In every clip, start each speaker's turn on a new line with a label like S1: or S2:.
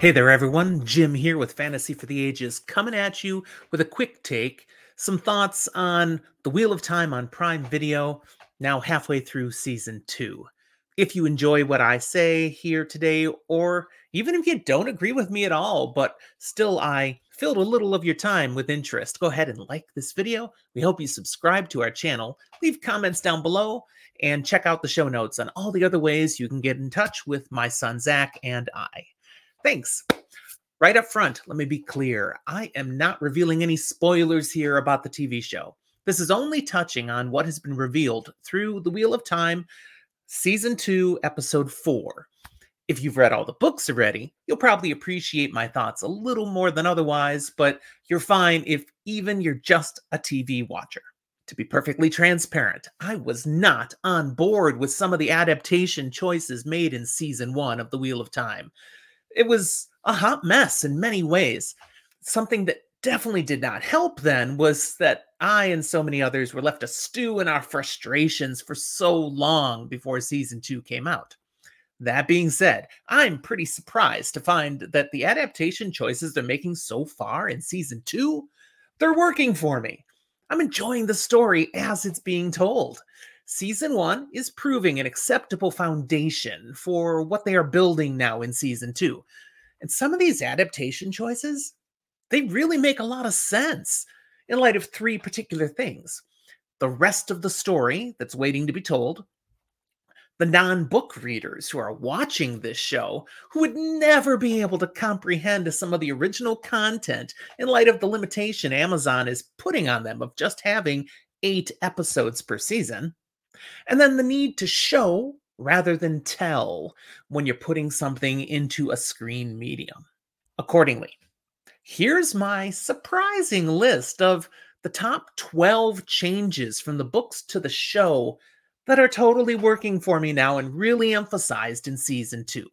S1: Hey there, everyone. Jim here with Fantasy for the Ages, coming at you with a quick take, some thoughts on The Wheel of Time on Prime Video, now halfway through season two. If you enjoy what I say here today, or even if you don't agree with me at all, but still I filled a little of your time with interest, go ahead and like this video. We hope you subscribe to our channel, leave comments down below, and check out the show notes on all the other ways you can get in touch with my son Zach and I. Thanks. Right up front, let me be clear I am not revealing any spoilers here about the TV show. This is only touching on what has been revealed through The Wheel of Time, Season 2, Episode 4. If you've read all the books already, you'll probably appreciate my thoughts a little more than otherwise, but you're fine if even you're just a TV watcher. To be perfectly transparent, I was not on board with some of the adaptation choices made in season one of The Wheel of Time. It was a hot mess in many ways. Something that definitely did not help then was that I and so many others were left to stew in our frustrations for so long before season two came out. That being said, I'm pretty surprised to find that the adaptation choices they're making so far in season two, they're working for me. I'm enjoying the story as it's being told. Season one is proving an acceptable foundation for what they are building now in season two. And some of these adaptation choices, they really make a lot of sense in light of three particular things the rest of the story that's waiting to be told, the non book readers who are watching this show who would never be able to comprehend some of the original content in light of the limitation Amazon is putting on them of just having eight episodes per season. And then the need to show rather than tell when you're putting something into a screen medium. Accordingly, here's my surprising list of the top 12 changes from the books to the show that are totally working for me now and really emphasized in season two.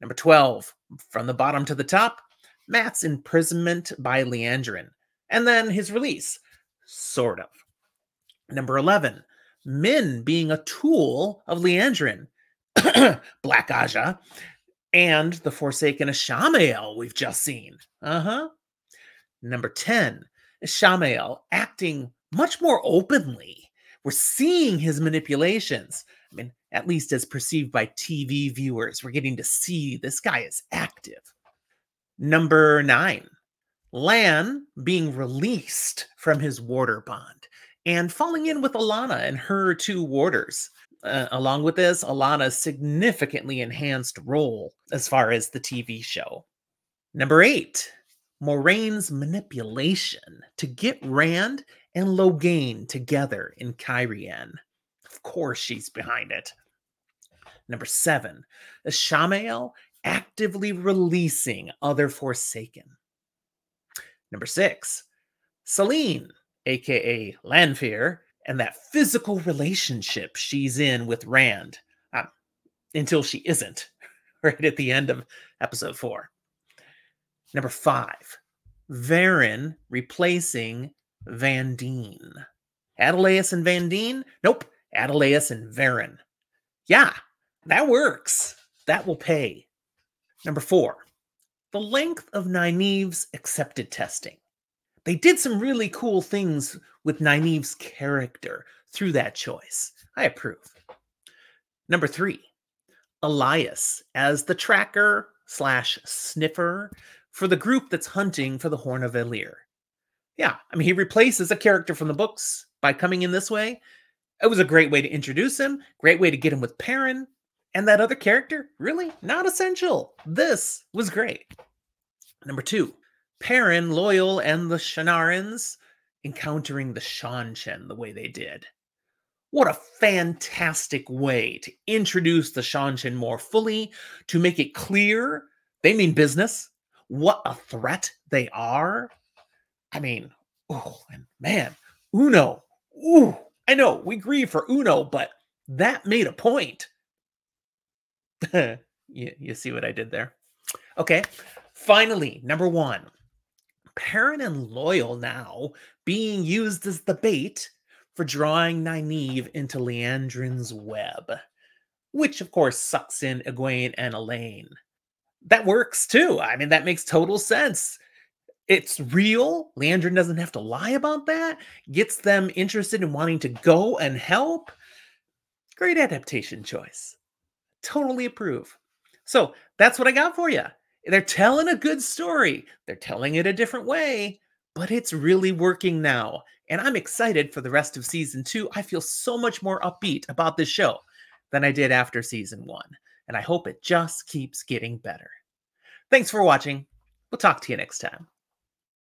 S1: Number 12, from the bottom to the top, Mat's imprisonment by Liandrin, and then his release, sort of. Number 11, Min being a tool of Liandrin, Black Ajah, and the Forsaken Ishamael we've just seen. Uh huh. Number 10, Ishamael acting much more openly we're seeing his manipulations. I mean, at least as perceived by TV viewers, we're getting to see this guy is active. Number nine, Lan being released from his warder bond and falling in with Alanna and her two warders. Uh, along with this, Alanna's significantly enhanced role as far as the TV show. Number eight, Moiraine's manipulation to get Rand and Logain together in Cairhien. Of course, she's behind it. Number seven, Ishamael actively releasing other Forsaken. Number six, Selene, aka Lanfear, and that physical relationship she's in with Rand uh, until she isn't, right at the end of episode four. Number five, Verin replacing Vandene. Adeleas and Vandene? Nope. Adeleas and Verin. Yeah, that works. That will pay. Number four, the length of Nynaeve's accepted testing. They did some really cool things with Nynaeve's character through that choice. I approve. Number three, Elyas as the tracker slash sniffer for the group that's hunting for the Horn of Valere. Yeah, I mean, he replaces a character from the books by coming in this way. It was a great way to introduce him, great way to get him with Perrin. And that other character, really not essential. This was great. Number two, Perrin, Loial, and the Shienarans encountering the Seanchan the way they did. What a fantastic way to introduce the Seanchan more fully, to make it clear they mean business, what a threat they are, I mean, oh, and man, Uno. Ooh, I know we grieve for Uno, but that made a point. you, you see what I did there? Okay. Finally, number one, Perrin and Loial now being used as the bait for drawing Nynaeve into Liandrin's web, which of course sucks in Egwene and Elayne. that works too. I mean, that makes total sense. It's real. Liandrin doesn't have to lie about that. Gets them interested in wanting to go and help. Great adaptation choice. Totally approve. So that's what I got for you. They're telling a good story. They're telling it a different way, but it's really working now. And I'm excited for the rest of season two. I feel so much more upbeat about this show than I did after season one. And I hope it just keeps getting better. Thanks for watching. We'll talk to you next time.